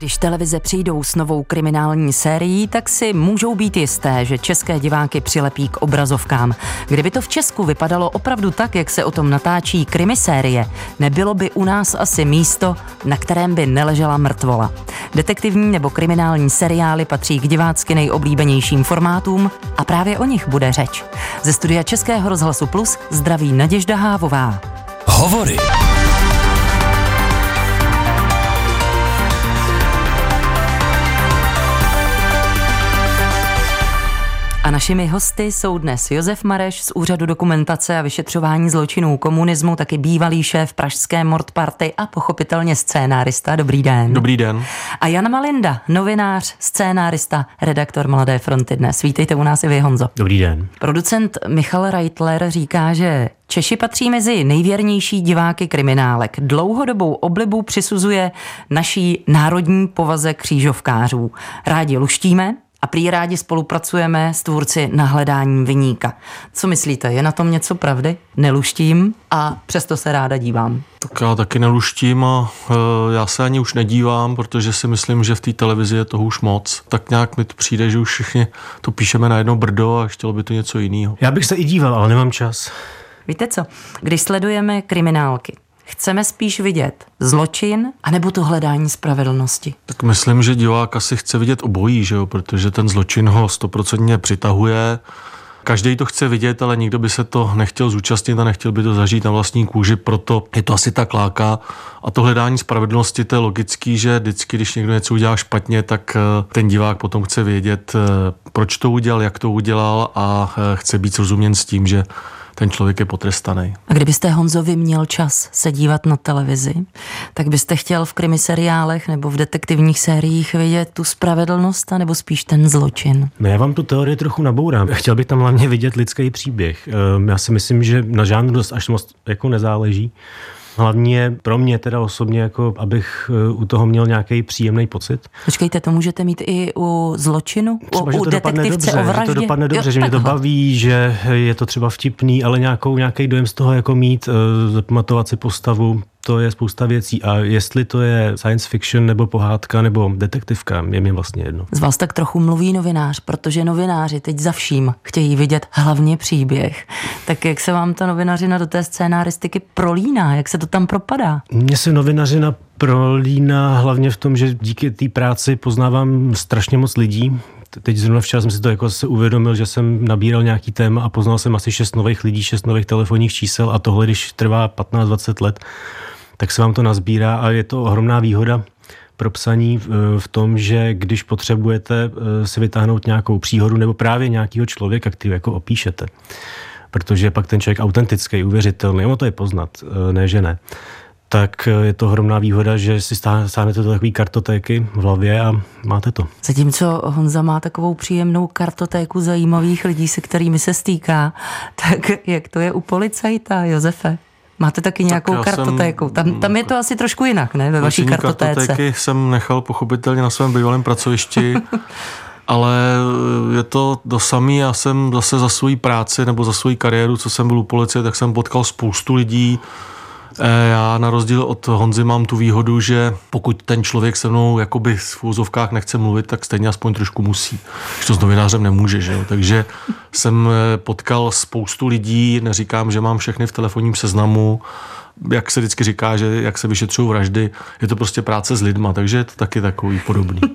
Když televize přijdou s novou kriminální sérií, tak si můžou být jisté, že české diváky přilepí k obrazovkám. Kdyby to v Česku vypadalo opravdu tak, jak se o tom natáčí krimisérie, nebylo by u nás asi místo, na kterém by neležela mrtvola. Detektivní nebo kriminální seriály patří k divácky nejoblíbenějším formátům a právě o nich bude řeč. Ze studia Českého rozhlasu Plus zdraví Naděžda Hávová. Hovory. A našimi hosty jsou dnes Josef Mareš z Úřadu dokumentace a vyšetřování zločinů komunismu, taky bývalý šéf Pražské Mordparty a pochopitelně scénárista. Dobrý den. Dobrý den. A Jan Malinda, novinář, scénárista, redaktor Mladé fronty dnes. Vítejte u nás i vy, Honzo. Dobrý den. Producent Michal Reitler říká, že Češi patří mezi nejvěrnější diváky kriminálek. Dlouhodobou oblibu přisuzuje naší národní povaze křížovkářů. Rádi luštíme, a prý rádi spolupracujeme s tvůrci na hledání vyníka. Co myslíte, je na tom něco pravdy? Neluštím a přesto se ráda dívám. Tak já taky neluštím a e, já se ani už nedívám, protože si myslím, že v té televizi je toho už moc. Tak nějak mi to přijde, že už všichni to píšeme na jedno brdo a chtělo by to něco jiného. Já bych se i díval, ale nemám čas. Víte co, když sledujeme kriminálky, Chceme spíš vidět zločin anebo to hledání spravedlnosti? Tak myslím, že divák asi chce vidět obojí, že jo? protože ten zločin ho stoprocentně přitahuje. Každý to chce vidět, ale nikdo by se to nechtěl zúčastnit a nechtěl by to zažít na vlastní kůži, proto je to asi tak láká. A to hledání spravedlnosti, to je logický, že vždycky, když někdo něco udělá špatně, tak eh, ten divák potom chce vědět, eh, proč to udělal, jak to udělal a eh, chce být srozuměn s tím, že ten člověk je potrestaný. A kdybyste Honzovi měl čas se dívat na televizi, tak byste chtěl v krimiseriálech nebo v detektivních sériích vidět tu spravedlnost, nebo spíš ten zločin? No já vám tu teorii trochu nabourám. Chtěl bych tam hlavně vidět lidský příběh. Ehm, já si myslím, že na žádnou dost až moc jako nezáleží. Hlavně je pro mě teda osobně, jako abych eh, u toho měl nějaký příjemný pocit. Počkejte, to můžete mít i u zločinu? Třeba, u, že to dopadne dobře, o vraždě? že to dopadne dobře, jo, že mě to baví, že je to třeba vtipný, ale nějakou, nějaký dojem z toho jako mít, eh, zapamatovat si postavu, to je spousta věcí a jestli to je science fiction nebo pohádka nebo detektivka, je mi vlastně jedno. Z vás tak trochu mluví novinář, protože novináři teď za vším chtějí vidět hlavně příběh. Tak jak se vám ta novinařina do té scénáristiky prolíná, jak se to tam propadá? Mně se novinařina prolíná hlavně v tom, že díky té práci poznávám strašně moc lidí, teď zrovna včera jsem si to jako se uvědomil, že jsem nabíral nějaký téma a poznal jsem asi šest nových lidí, šest nových telefonních čísel a tohle, když trvá 15-20 let, tak se vám to nazbírá a je to ohromná výhoda pro psaní v tom, že když potřebujete eh, si vytáhnout nějakou příhodu nebo právě nějakého člověka, který jako opíšete, protože pak ten člověk autentický, uvěřitelný, ono to je poznat, eh, ne že ne, tak eh, je to ohromná výhoda, že si stáhnete do takové kartotéky v hlavě a máte to. Zatímco Honza má takovou příjemnou kartotéku zajímavých lidí, se kterými se stýká, tak jak to je u policajta, Josefe? Máte taky nějakou tak kartotéku. Jsem, tam, tam je to asi trošku jinak, ne? Ve vaší kartotéce. kartotéky jsem nechal pochopitelně na svém bývalém pracovišti, ale je to do samý. Já jsem zase za svoji práci nebo za svoji kariéru, co jsem byl u policie, tak jsem potkal spoustu lidí, Eh, já na rozdíl od Honzy mám tu výhodu, že pokud ten člověk se mnou jakoby v úzovkách nechce mluvit, tak stejně aspoň trošku musí. Když to s novinářem nemůže, že jo? Takže jsem eh, potkal spoustu lidí, neříkám, že mám všechny v telefonním seznamu, jak se vždycky říká, že jak se vyšetřují vraždy, je to prostě práce s lidma, takže je to taky takový podobný.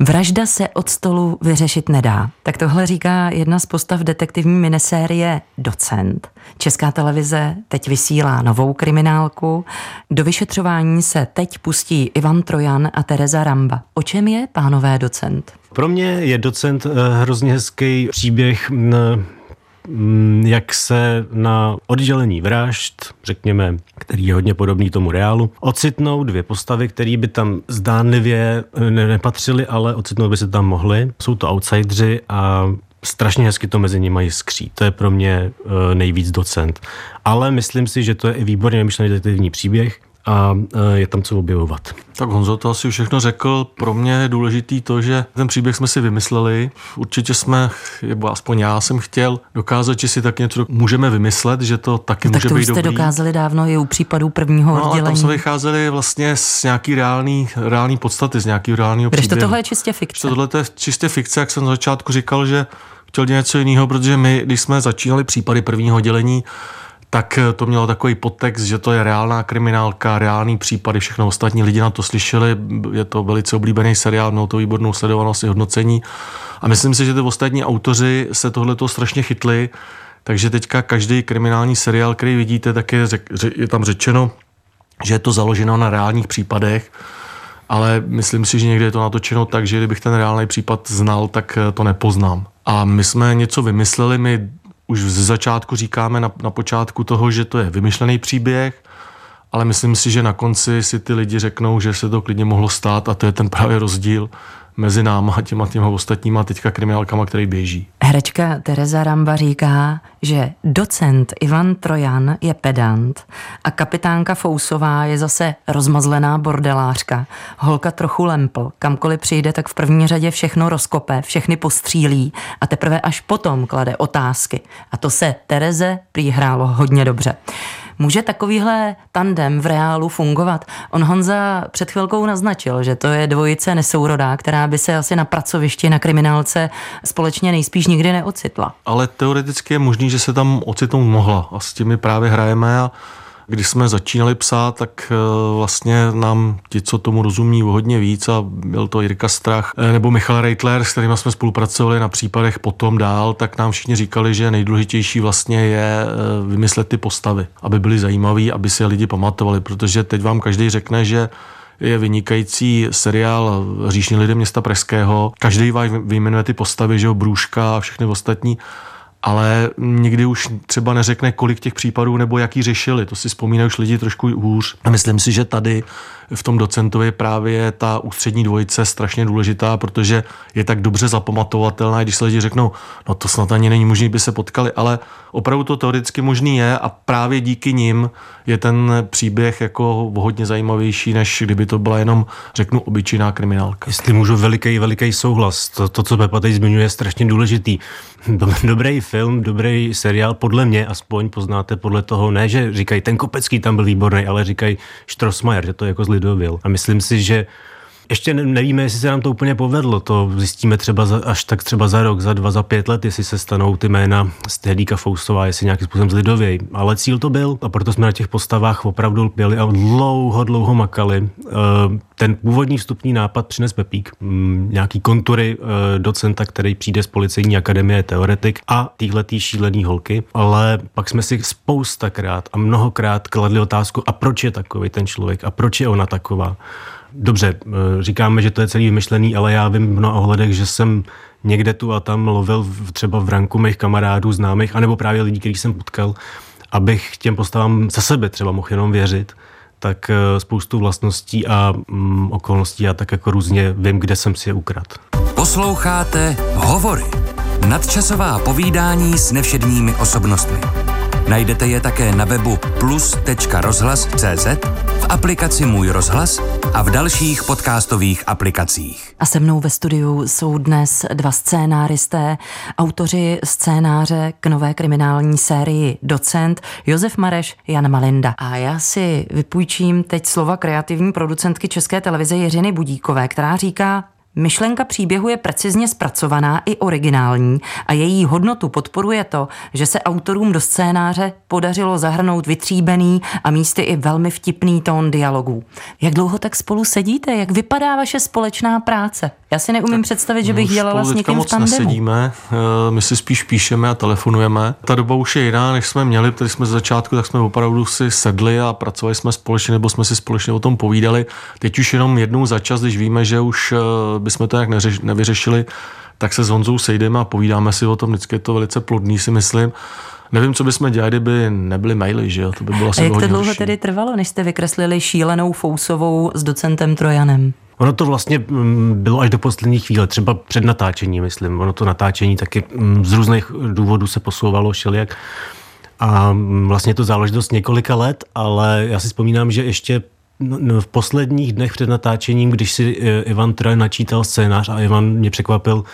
Vražda se od stolu vyřešit nedá. Tak tohle říká jedna z postav detektivní minisérie Docent. Česká televize teď vysílá novou kriminálku. Do vyšetřování se teď pustí Ivan Trojan a Tereza Ramba. O čem je pánové docent? Pro mě je docent eh, hrozně hezký příběh jak se na oddělení vražd, řekněme, který je hodně podobný tomu reálu, ocitnou dvě postavy, které by tam zdánlivě eh, nepatřily, ale ocitnout by se tam mohly. Jsou to outsidři a strašně hezky to mezi nimi jiskří. To je pro mě eh, nejvíc docent. Ale myslím si, že to je i výborně vymyšlený detektivní příběh a je tam co objevovat. Tak Honzo to asi všechno řekl. Pro mě je důležitý to, že ten příběh jsme si vymysleli. Určitě jsme, nebo aspoň já jsem chtěl dokázat, že si tak něco můžeme vymyslet, že to taky no, může tak to být už jste dobrý. dokázali dávno i u případů prvního no, oddělení. tam jsme vycházeli vlastně z nějaký reální, reální podstaty, z nějakého reálného Když příběhu. to tohle je čistě fikce. Tohle je čistě fikce, jak jsem na začátku říkal, že chtěl něco jiného, protože my, když jsme začínali případy prvního oddělení, tak to mělo takový podtext, že to je reálná kriminálka, reálný případy, všechno ostatní lidi na to slyšeli, je to velice oblíbený seriál, mělo to výbornou sledovanost i hodnocení. A myslím si, že ty ostatní autoři se tohleto strašně chytli, takže teďka každý kriminální seriál, který vidíte, tak je, je tam řečeno, že je to založeno na reálních případech, ale myslím si, že někdy je to natočeno tak, že kdybych ten reálný případ znal, tak to nepoznám. A my jsme něco vymysleli, my už ze začátku říkáme na, na počátku toho, že to je vymyšlený příběh, ale myslím si, že na konci si ty lidi řeknou, že se to klidně mohlo stát a to je ten právě rozdíl mezi náma a těma těma ostatníma teďka kriminálkama, který běží. Herečka Tereza Ramba říká, že docent Ivan Trojan je pedant a kapitánka Fousová je zase rozmazlená bordelářka. Holka trochu lempl, kamkoliv přijde, tak v první řadě všechno rozkope, všechny postřílí a teprve až potom klade otázky. A to se Tereze prý hrálo hodně dobře. Může takovýhle tandem v reálu fungovat? On Honza před chvilkou naznačil, že to je dvojice nesourodá, která by se asi na pracovišti, na kriminálce společně nejspíš nikdy neocitla. Ale teoreticky je možný, že se tam ocitnout mohla a s těmi právě hrajeme a když jsme začínali psát, tak vlastně nám ti, co tomu rozumí, hodně víc a byl to Jirka Strach nebo Michal Reitler, s kterými jsme spolupracovali na případech potom dál, tak nám všichni říkali, že nejdůležitější vlastně je vymyslet ty postavy, aby byly zajímavé, aby si je lidi pamatovali, protože teď vám každý řekne, že je vynikající seriál Říšní lidé města Pražského. Každý vás vyjmenuje ty postavy, že jo, Brůžka a všechny ostatní ale nikdy už třeba neřekne, kolik těch případů nebo jaký řešili. To si vzpomínají už lidi trošku hůř. A myslím si, že tady v tom docentovi právě ta ústřední dvojice strašně důležitá, protože je tak dobře zapamatovatelná, když se lidi řeknou, no to snad ani není možné, by se potkali, ale opravdu to teoreticky možný je a právě díky nim je ten příběh jako hodně zajímavější, než kdyby to byla jenom, řeknu, obyčejná kriminálka. Jestli můžu veliký, veliký souhlas. To, to co Pepa teď zmiňuje, je strašně důležitý. Dobrý film, dobrý seriál, podle mě aspoň poznáte podle toho, ne, že říkají, ten Kopecký tam byl výborný, ale říkají Strossmayer, že to jako zlidovil. A myslím si, že ještě nevíme, jestli se nám to úplně povedlo. To zjistíme třeba za, až tak třeba za rok, za dva, za pět let, jestli se stanou ty jména Stehlíka Foustová, jestli nějakým způsobem zlidověj. Ale cíl to byl a proto jsme na těch postavách opravdu byli a dlouho, dlouho makali. Ten původní vstupní nápad přines Pepík, nějaký kontury docenta, který přijde z policejní akademie, teoretik a týhletý šílený holky, ale pak jsme si spoustakrát a mnohokrát kladli otázku, a proč je takový ten člověk a proč je ona taková. Dobře, říkáme, že to je celý vymyšlený, ale já vím v mnoha ohledech, že jsem někde tu a tam lovil třeba v ranku mých kamarádů, známých, anebo právě lidí, kterých jsem potkal, abych těm postavám za sebe třeba mohl jenom věřit tak spoustu vlastností a mm, okolností já tak jako různě vím, kde jsem si je ukrad. Posloucháte Hovory. Nadčasová povídání s nevšedními osobnostmi. Najdete je také na webu plus.rozhlas.cz, v aplikaci Můj rozhlas a v dalších podcastových aplikacích. A se mnou ve studiu jsou dnes dva scénáristé, autoři scénáře k nové kriminální sérii Docent, Josef Mareš, Jan Malinda. A já si vypůjčím teď slova kreativní producentky České televize Jiřiny Budíkové, která říká, Myšlenka příběhu je precizně zpracovaná i originální a její hodnotu podporuje to, že se autorům do scénáře podařilo zahrnout vytříbený a místy i velmi vtipný tón dialogů. Jak dlouho tak spolu sedíte? Jak vypadá vaše společná práce? Já si neumím tak představit, že bych dělala s někým moc v tandemu. nesedíme, my si spíš píšeme a telefonujeme. Ta doba už je jiná, než jsme měli, když jsme z začátku, tak jsme opravdu si sedli a pracovali jsme společně, nebo jsme si společně o tom povídali. Teď už jenom jednou za čas, když víme, že už bychom to nějak neřeš, nevyřešili, tak se s Honzou sejdeme a povídáme si o tom. Vždycky je to velice plodný, si myslím. Nevím, co bychom dělali, kdyby nebyly maily, že jo? To by bylo asi A jak to dlouho horší. tedy trvalo, než jste vykreslili šílenou Fousovou s docentem Trojanem? Ono to vlastně mm, bylo až do poslední chvíle, třeba před natáčením, myslím. Ono to natáčení taky mm, z různých důvodů se posouvalo všelijak. A mm, vlastně to záležitost několika let, ale já si vzpomínám, že ještě v posledních dnech před natáčením, když si eh, Ivan teda načítal scénář a Ivan mě překvapil,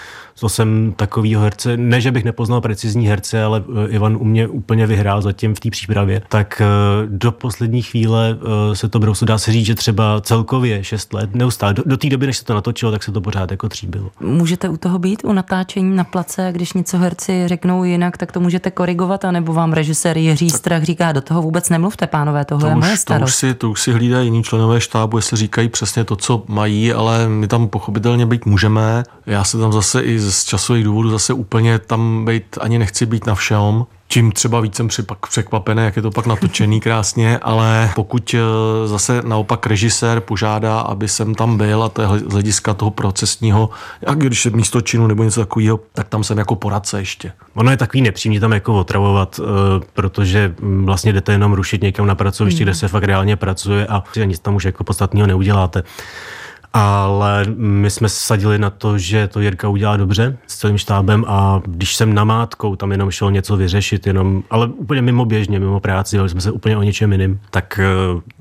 to jsem takovýho herce, ne, že bych nepoznal precizní herce, ale eh, Ivan u mě úplně vyhrál zatím v té přípravě, tak eh, do poslední chvíle se to brousu dá se říct, že třeba celkově 6 let, neustále, do, do té doby, než se to natočilo, tak se to pořád jako tříbilo. Můžete u toho být, u natáčení na place, když něco herci řeknou jinak, tak to můžete korigovat, anebo vám režisér Jiří Strach říká, do toho vůbec nemluvte, pánové, tohle to je moje starost. To už si, to už si hlídají jiní členové štábu, jestli říkají přesně to, co mají, ale my tam pochopitelně být můžeme. Já se tam zase i z časových důvodů zase úplně tam být ani nechci být na všem čím třeba víc jsem překvapený, jak je to pak natočený krásně, ale pokud eh, zase naopak režisér požádá, aby jsem tam byl a to je z hlediska toho procesního, jak když je místo činu nebo něco takového, tak tam jsem jako poradce ještě. Ono je takový nepřímě tam jako otravovat, eh, protože vlastně jdete jenom rušit někam na pracovišti, mm. kde se fakt reálně pracuje a nic tam už jako podstatného neuděláte ale my jsme sadili na to, že to Jirka udělá dobře s celým štábem a když jsem namátkou tam jenom šel něco vyřešit, jenom, ale úplně mimo běžně, mimo práci, ale jsme se úplně o něčem jiným, tak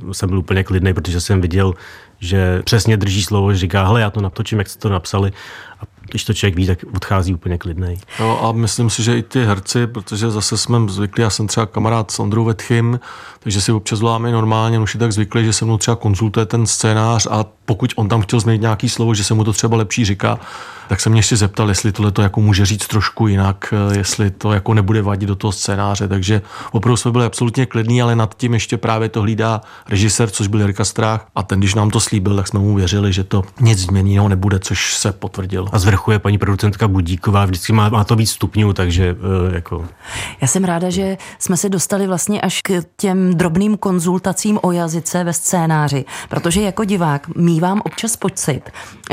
uh, jsem byl úplně klidný, protože jsem viděl, že přesně drží slovo, že říká, hele, já to natočím, jak jste to napsali a když to člověk ví, tak odchází úplně klidnej. Jo, a myslím si, že i ty herci, protože zase jsme zvyklí, já jsem třeba kamarád s Ondrou Vetchym, takže si občas voláme normálně, už je tak zvyklý, že se mnou třeba konzultuje ten scénář a pokud on tam chtěl změnit nějaký slovo, že se mu to třeba lepší říká, tak se mě ještě zeptal, jestli tohle to jako může říct trošku jinak, eh, jestli to jako nebude vadit do toho scénáře. Takže opravdu jsme byli absolutně klidní, ale nad tím ještě právě to hlídá režisér, což byl Jirka Strach. A ten, když nám to slíbil, tak jsme mu věřili, že to nic změněného nebude, což se potvrdilo. A zvrchuje paní producentka Budíková, vždycky má, má to víc stupňů, takže uh, jako. Já jsem ráda, že jsme se dostali vlastně až k těm drobným konzultacím o jazyce ve scénáři, protože jako divák mývám občas pocit,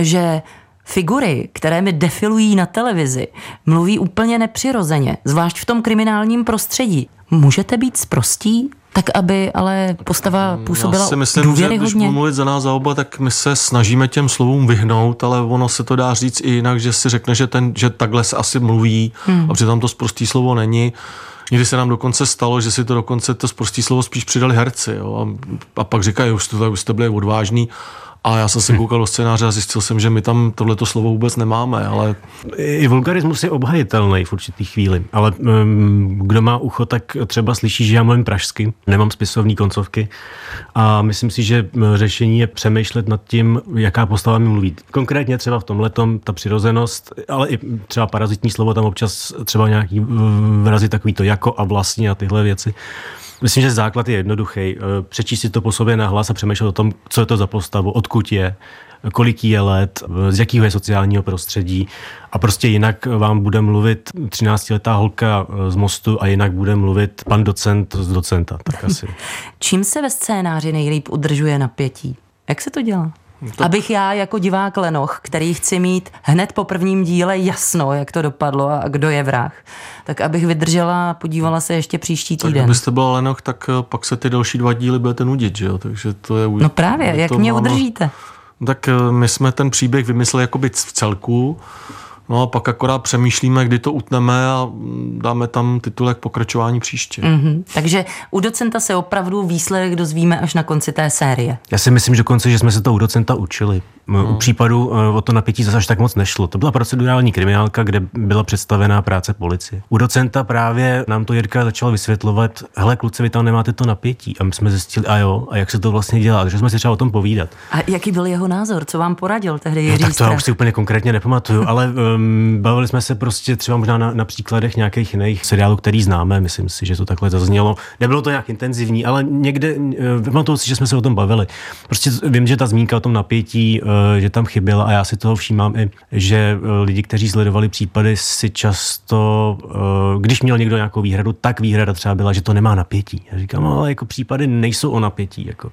že figury, které mi defilují na televizi, mluví úplně nepřirozeně, zvlášť v tom kriminálním prostředí. Můžete být sprostí? Tak, aby ale postava působila Já si myslím, že když budu mluvit za nás za oba, tak my se snažíme těm slovům vyhnout, ale ono se to dá říct i jinak, že si řekne, že, ten, že takhle se asi mluví hmm. a přitom to sprostý slovo není. Někdy se nám dokonce stalo, že si to dokonce to sprostý slovo spíš přidali herci jo, a, a pak říkají, už to, už to byli odvážný a já jsem se koukal do scénáře a zjistil jsem, že my tam tohleto slovo vůbec nemáme, ale... I vulgarismus je obhajitelný v určitý chvíli, ale um, kdo má ucho, tak třeba slyší, že já mluvím pražsky, nemám spisovní koncovky a myslím si, že řešení je přemýšlet nad tím, jaká postava mi mluví. Konkrétně třeba v tomhle ta přirozenost, ale i třeba parazitní slovo, tam občas třeba nějaký vrazy takový to jako a vlastně a tyhle věci. Myslím, že základ je jednoduchý. Eh, přečíst si to po sobě na hlas a přemýšlet o tom, co je to za postavu, odkud je, kolik je let, z jakého je sociálního prostředí a prostě jinak vám bude mluvit 13-letá holka z mostu a jinak bude mluvit pan docent z docenta. Tak asi. Čím se ve scénáři nejlíp udržuje napětí? Jak se to dělá? To... Abych já jako divák Lenoch, který chci mít hned po prvním díle jasno, jak to dopadlo a kdo je vrah, tak abych vydržela a podívala se ještě příští týden. Tak kdybyste byla Lenoch, tak eh, pak se ty další dva díly budete nudit, že jo? Takže to je... No právě, jak mě máme... udržíte? Tak eh, my jsme ten příběh vymysleli jako být v celku, No a pak akorát přemýšlíme, kdy to utneme a dáme tam titulek pokračování příště. Mm-hmm. Takže u docenta se opravdu výsledek dozvíme až na konci té série. Já si myslím, že konci, že jsme se to u docenta učili. No. U případu eh, o to napětí zase až tak moc nešlo. To byla procedurální kriminálka, kde byla představená práce policie. U docenta právě nám to Jirka začal vysvětlovat, hele kluci, vy tam nemáte to napětí. A my jsme zjistili, a jo, a jak se to vlastně dělá, takže jsme si třeba o tom povídat. A jaký byl jeho názor, co vám poradil tehdy Jiří no, Tak to já už si úplně konkrétně nepamatuju, ale um, bavili jsme se prostě třeba možná na, na příkladech nějakých jiných seriálů, který známe, myslím si, že to takhle zaznělo. Nebylo to nějak intenzivní, ale někde, uh, pamatuju si, že jsme se o tom bavili. Prostě vím, že ta zmínka o tom napětí uh, že tam chyběla a já si toho všímám i, že eh, lidi, kteří sledovali případy, si často, eh, když měl někdo nějakou výhradu, tak výhrada třeba byla, že to nemá napětí. Já říkám, no, ale jako případy nejsou o napětí, jako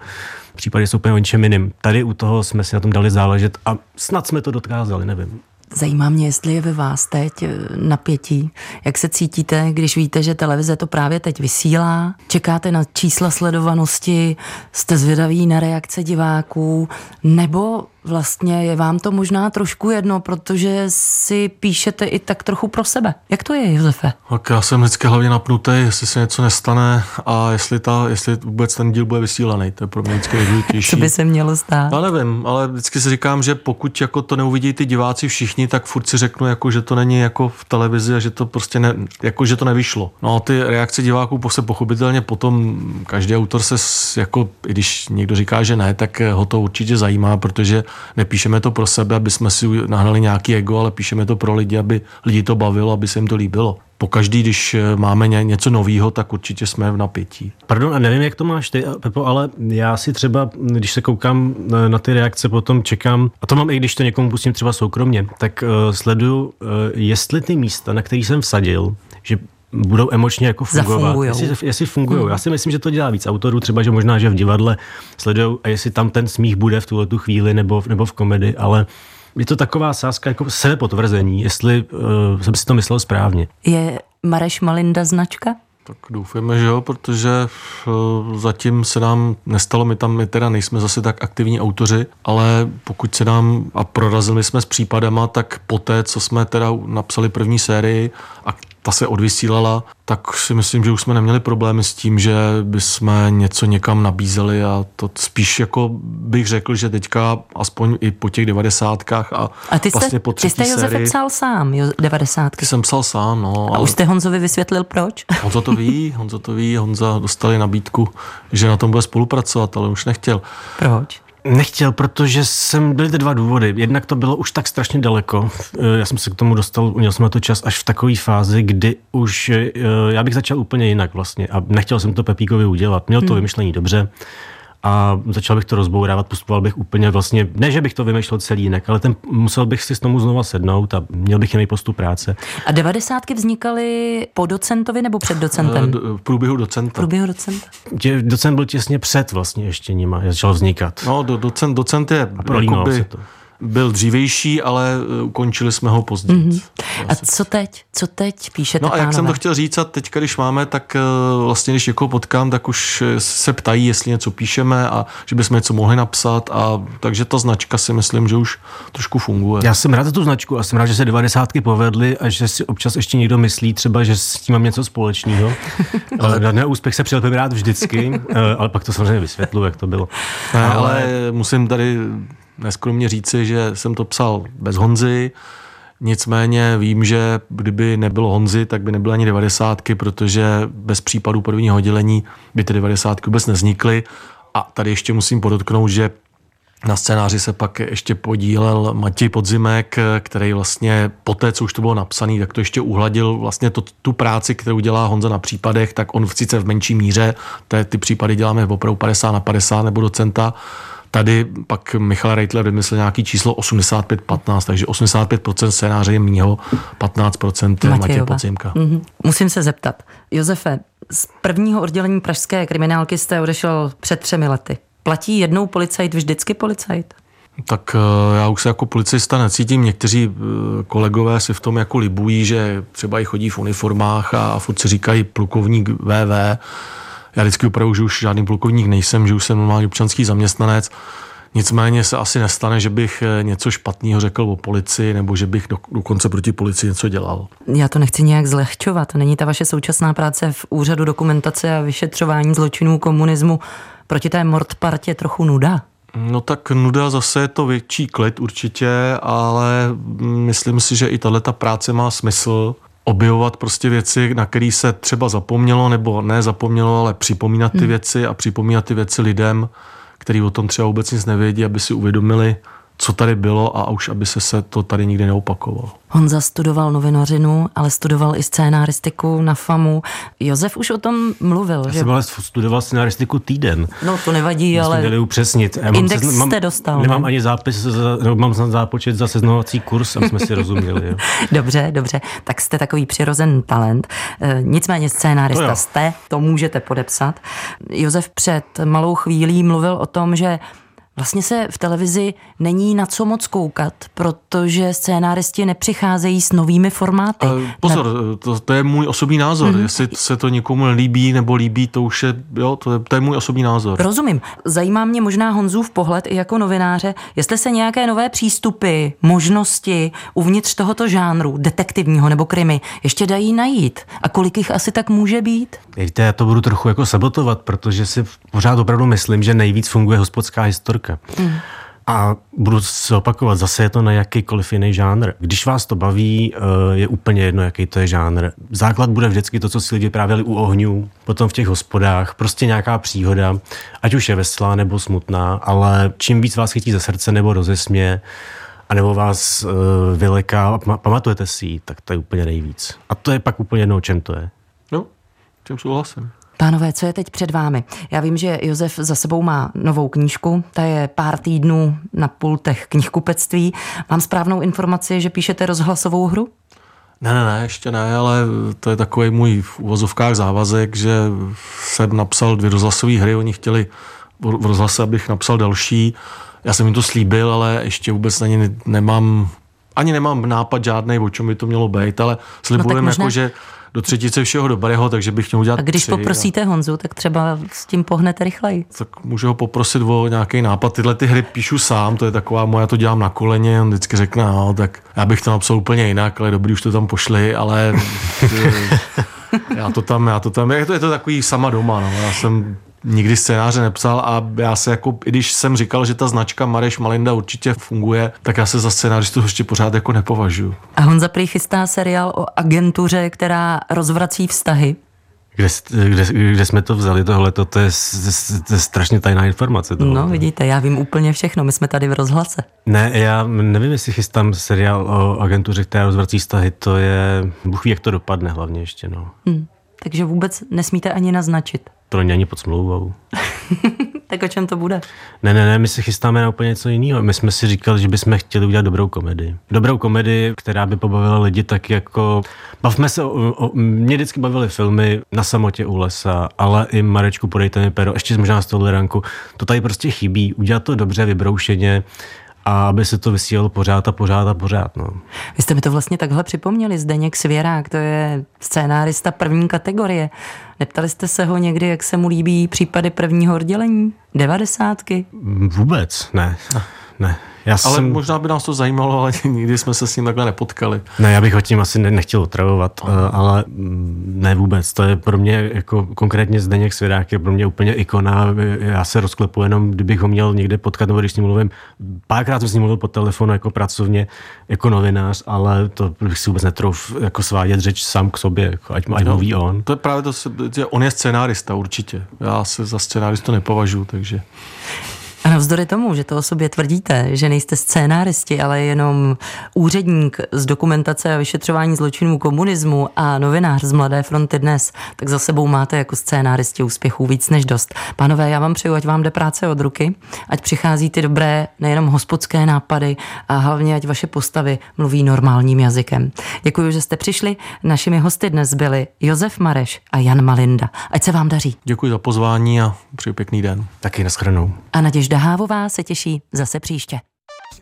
případy jsou úplně o něčem jiným. Tady u toho jsme si na tom dali záležet a snad jsme to dokázali, nevím. Zajímá mě, jestli je ve vás teď eh, napětí. Jak se cítíte, když víte, že televize to právě teď vysílá? Čekáte na čísla sledovanosti? Jste zvědaví na reakce diváků? Nebo vlastně je vám to možná trošku jedno, protože si píšete i tak trochu pro sebe. Jak to je, Josefe? Tak já jsem vždycky hlavně napnutý, jestli se něco nestane a jestli, ta, jestli vůbec ten díl bude vysílaný. To je pro mě vždycky nejdůležitější. Co by se mělo stát? Já nevím, ale vždycky si říkám, že pokud jako to neuvidí ty diváci všichni, tak furt si řeknu, jako, že to není jako v televizi a že to prostě ne, jako, že to nevyšlo. No a ty reakce diváků se pochopitelně potom každý autor se jako, i když někdo říká, že ne, tak ho to určitě zajímá, protože nepíšeme to pro sebe, aby jsme si nahnali nějaký ego, ale píšeme to pro lidi, aby lidi to bavilo, aby se jim to líbilo po každý, když máme něco nového, tak určitě jsme v napětí. Pardon, a nevím, jak to máš ty, Pepo, ale já si třeba, když se koukám na ty reakce, potom čekám, a to mám i když to někomu pustím třeba soukromně, tak uh, sleduju, uh, jestli ty místa, na který jsem vsadil, že budou emočně jako fungovat. Jestli, jestli fungují. Hmm. Já si myslím, že to dělá víc autorů, třeba, že možná, že v divadle sledují, a jestli tam ten smích bude v tuhle tu chvíli nebo, nebo v komedii, ale je to taková sázka jako sebepotvrzení, jestli uh, jsem si to myslel správně. Je Mareš Malinda značka? Tak doufujeme, že jo, protože uh, zatím se nám nestalo, my tam my teda nejsme zase tak aktivní autoři, ale pokud se nám, a prorazili jsme s případama, tak poté, co jsme teda napsali první sérii a ta se odvysílala, tak si myslím, že už jsme neměli problémy s tím, že bychom něco někam nabízeli a to spíš jako bych řekl, že teďka aspoň i po těch devadesátkách a, a ty jste, vlastně po ty jste Josefe sérii, psal sám, jo, devadesátky. Jsem psal sám, no. A už jste Honzovi vysvětlil proč? Honzo to ví, Honzo to ví, Honza dostali nabídku, že na tom bude spolupracovat, ale už nechtěl. Proč? Nechtěl, protože jsem, byly ty dva důvody. Jednak to bylo už tak strašně daleko. Eh, já jsem se k tomu dostal, měl jsem na to čas až v takové fázi, kdy už eh, já bych začal úplně jinak vlastně a nechtěl jsem to Pepíkovi udělat. Měl to hmm. vymyšlení dobře, a začal bych to rozbourávat, postupoval bych úplně vlastně, ne, že bych to vymýšlel celý jinak, ale ten, musel bych si s tomu znova sednout a měl bych jiný postup práce. A devadesátky vznikaly po docentovi nebo před docentem? V průběhu docenta. V průběhu docenta. Docent byl těsně před vlastně ještě nima, začal vznikat. No, do, docent, docent je jakoby, se to byl dřívější, ale e, ukončili jsme ho později. Mm-hmm. A co teď? Co teď píšete, No a jak pánové? jsem to chtěl říct, a teď, když máme, tak e, vlastně, když někoho potkám, tak už se ptají, jestli něco píšeme a že bychom něco mohli napsat. A takže ta značka si myslím, že už trošku funguje. Já jsem rád za tu značku a jsem rád, že se 90. povedly a že si občas ještě někdo myslí třeba, že s tím mám něco společného. ale na úspěch se přijel rád vždycky, e, ale pak to samozřejmě vysvětlu, jak to bylo. Ne, ale... ale musím tady neskromně říci, že jsem to psal bez Honzy, Nicméně vím, že kdyby nebylo Honzy, tak by nebyly ani devadesátky, protože bez případu prvního oddělení by ty devadesátky vůbec nevznikly. A tady ještě musím podotknout, že na scénáři se pak ještě podílel Matěj Podzimek, který vlastně po té, co už to bylo napsané, tak to ještě uhladil vlastně to, tu práci, kterou dělá Honza na případech, tak on sice v menší míře, té, ty případy děláme opravdu 50 na 50 nebo docenta, Tady pak Michal Reitler vymyslel nějaký číslo 85-15, takže 85% scénáře je mýho, 15% Matěj Podzimka. Mm-hmm. Musím se zeptat. Josefe, z prvního oddělení pražské kriminálky jste odešel před třemi lety. Platí jednou policajt vždycky policajt? Tak eh, já už se jako policista necítím. Někteří eh, kolegové si v tom jako libují, že třeba i chodí v uniformách a, a furt si říkají plukovník VV já vždycky opravdu, že už žádný plukovník nejsem, že už jsem normální občanský zaměstnanec. Nicméně se asi nestane, že bych eh, něco špatného řekl o policii nebo že bych do, dokonce proti policii něco dělal. Já to nechci nějak zlehčovat. Není ta vaše současná práce v úřadu dokumentace a vyšetřování zločinů komunismu proti té mordpartě trochu nuda? No tak nuda zase je to větší klid určitě, ale myslím si, že i tahle ta práce má smysl objevovat prostě věci, na které se třeba zapomnělo, nebo ne zapomnělo, ale připomínat ty hmm. věci a připomínat ty věci lidem, kteří o tom třeba vůbec nic nevědí, aby si uvědomili, co tady bylo a už aby se, se to tady nikdy neopakovalo. Honza studoval novinařinu, ale studoval i scénáristiku na FAMu. Josef už o tom mluvil. Já že... jsem ale studoval scénáristiku týden. No to nevadí, My ale... měli upřesnit. Já Index sezn... mám, jste dostal. Nemám ne? ani zápis, za, nebo mám zápočet za seznamovací kurz, aby jsme si rozuměli. Jo. dobře, dobře. Tak jste takový přirozený talent. E, nicméně scénárista to jste, to můžete podepsat. Josef před malou chvílí mluvil o tom, že Vlastně se v televizi není na co moc koukat, protože scénáristi nepřicházejí s novými formáty. Ale pozor, to, to je můj osobní názor. Mm-hmm. Jestli se to někomu líbí nebo líbí, to už je, jo, to je, to je můj osobní názor. Rozumím. Zajímá mě možná Honzův pohled i jako novináře, jestli se nějaké nové přístupy, možnosti uvnitř tohoto žánru, detektivního nebo krimi, ještě dají najít. A kolik jich asi tak může být? Víte, já to budu trochu jako sabotovat, protože si pořád opravdu myslím, že nejvíc funguje hospodská historka. Mm. A budu se opakovat, zase je to na jakýkoliv jiný žánr. Když vás to baví, eh, je úplně jedno, jaký to je žánr. Základ bude vždycky to, co si lidi právě u ohňů, potom v těch hospodách, prostě nějaká příhoda, ať už je veselá nebo smutná, ale čím víc vás chytí ze srdce nebo rozesmě, a nebo vás uh, vyleká, pamatujete si ji, tak to je úplně nejvíc. A to je pak úplně jedno, o čem to je. No, čem souhlasím. Pánové, co je teď před vámi? Já vím, že Josef za sebou má novou knížku, ta je pár týdnů na pultech knihkupectví. Mám správnou informaci, že píšete rozhlasovou hru? Ne, ne, ne, ještě ne, ale to je takový můj v uvozovkách závazek, že jsem napsal dvě rozhlasové hry, oni chtěli v rozhlase, abych napsal další. Já jsem jim to slíbil, ale ještě vůbec ani nemám, ani nemám nápad žádný, o čem by to mělo být, ale slibujeme, no možná... jako, že do třetice všeho dobrého, takže bych chtěl udělat A když tři, poprosíte a... Honzu, tak třeba s tím pohnete rychleji. Tak můžu ho poprosit o nějaký nápad. Tyhle ty hry píšu sám, to je taková moje, já to dělám na koleně, on vždycky řekne, no, tak já bych to napsal úplně jinak, ale dobrý, už to tam pošli, ale já to tam, já to tam, je to, je to takový sama doma, no. já jsem nikdy scénáře nepsal a já se jako, i když jsem říkal, že ta značka Mareš Malinda určitě funguje, tak já se za scénáristu ještě pořád jako nepovažuji. A Honza prý chystá seriál o agentuře, která rozvrací vztahy. Kde, kde, kde jsme to vzali tohle? To, to, je, to je strašně tajná informace. Tohle. No vidíte, já vím úplně všechno, my jsme tady v rozhlase. Ne, já nevím, jestli chystám seriál o agentuře, která rozvrací vztahy, to je, Bůh ví, jak to dopadne hlavně ještě. No. Hmm, takže vůbec nesmíte ani naznačit. To není ani pod smlouvou. tak o čem to bude? Ne, ne, ne, my se chystáme na úplně něco jiného. My jsme si říkali, že bychom chtěli udělat dobrou komedii. Dobrou komedii, která by pobavila lidi tak jako... Bavme se o, o... Mě vždycky bavily filmy na samotě u lesa, ale i Marečku podejte mi pero, ještě možná z toho ranku. To tady prostě chybí. Udělat to dobře, vybroušeně a aby se to vysílalo pořád a pořád a pořád. No. Vy jste mi to vlastně takhle připomněli, Zdeněk Svěrák, to je scénárista první kategorie. Neptali jste se ho někdy, jak se mu líbí případy prvního oddělení? Devadesátky? Vůbec ne. Ne. Já ale jsem... možná by nás to zajímalo, ale nikdy jsme se s ním takhle nepotkali. Ne, já bych ho tím asi nechtěl otravovat, uh, ale mm, ne vůbec. To je pro mě, jako konkrétně Zdeněk Svědák je pro mě úplně ikona. Já se rozklepu jenom, kdybych ho měl někde potkat, nebo když s ním mluvím. Párkrát jsem s ním mluvil po telefonu jako pracovně, jako novinář, ale to bych si vůbec netrouf jako svádět řeč sám k sobě, jako ať, ať no, mluví on. To je právě to, že on je scénárista určitě. Já se za scénáristu nepovažuji, takže... A navzdory tomu, že to o sobě tvrdíte, že nejste scénáristi, ale jenom úředník z dokumentace a vyšetřování zločinů komunismu a novinář z Mladé fronty dnes, tak za sebou máte jako scénáristi úspěchů víc než dost. Pánové, já vám přeju, ať vám jde práce od ruky, ať přichází ty dobré, nejenom hospodské nápady a hlavně, ať vaše postavy mluví normálním jazykem. Děkuji, že jste přišli. Našimi hosty dnes byli Josef Mareš a Jan Malinda. Ať se vám daří. Děkuji za pozvání a přeju pěkný den. Taky naschranou. A Naděžda Hávová se těší zase příště.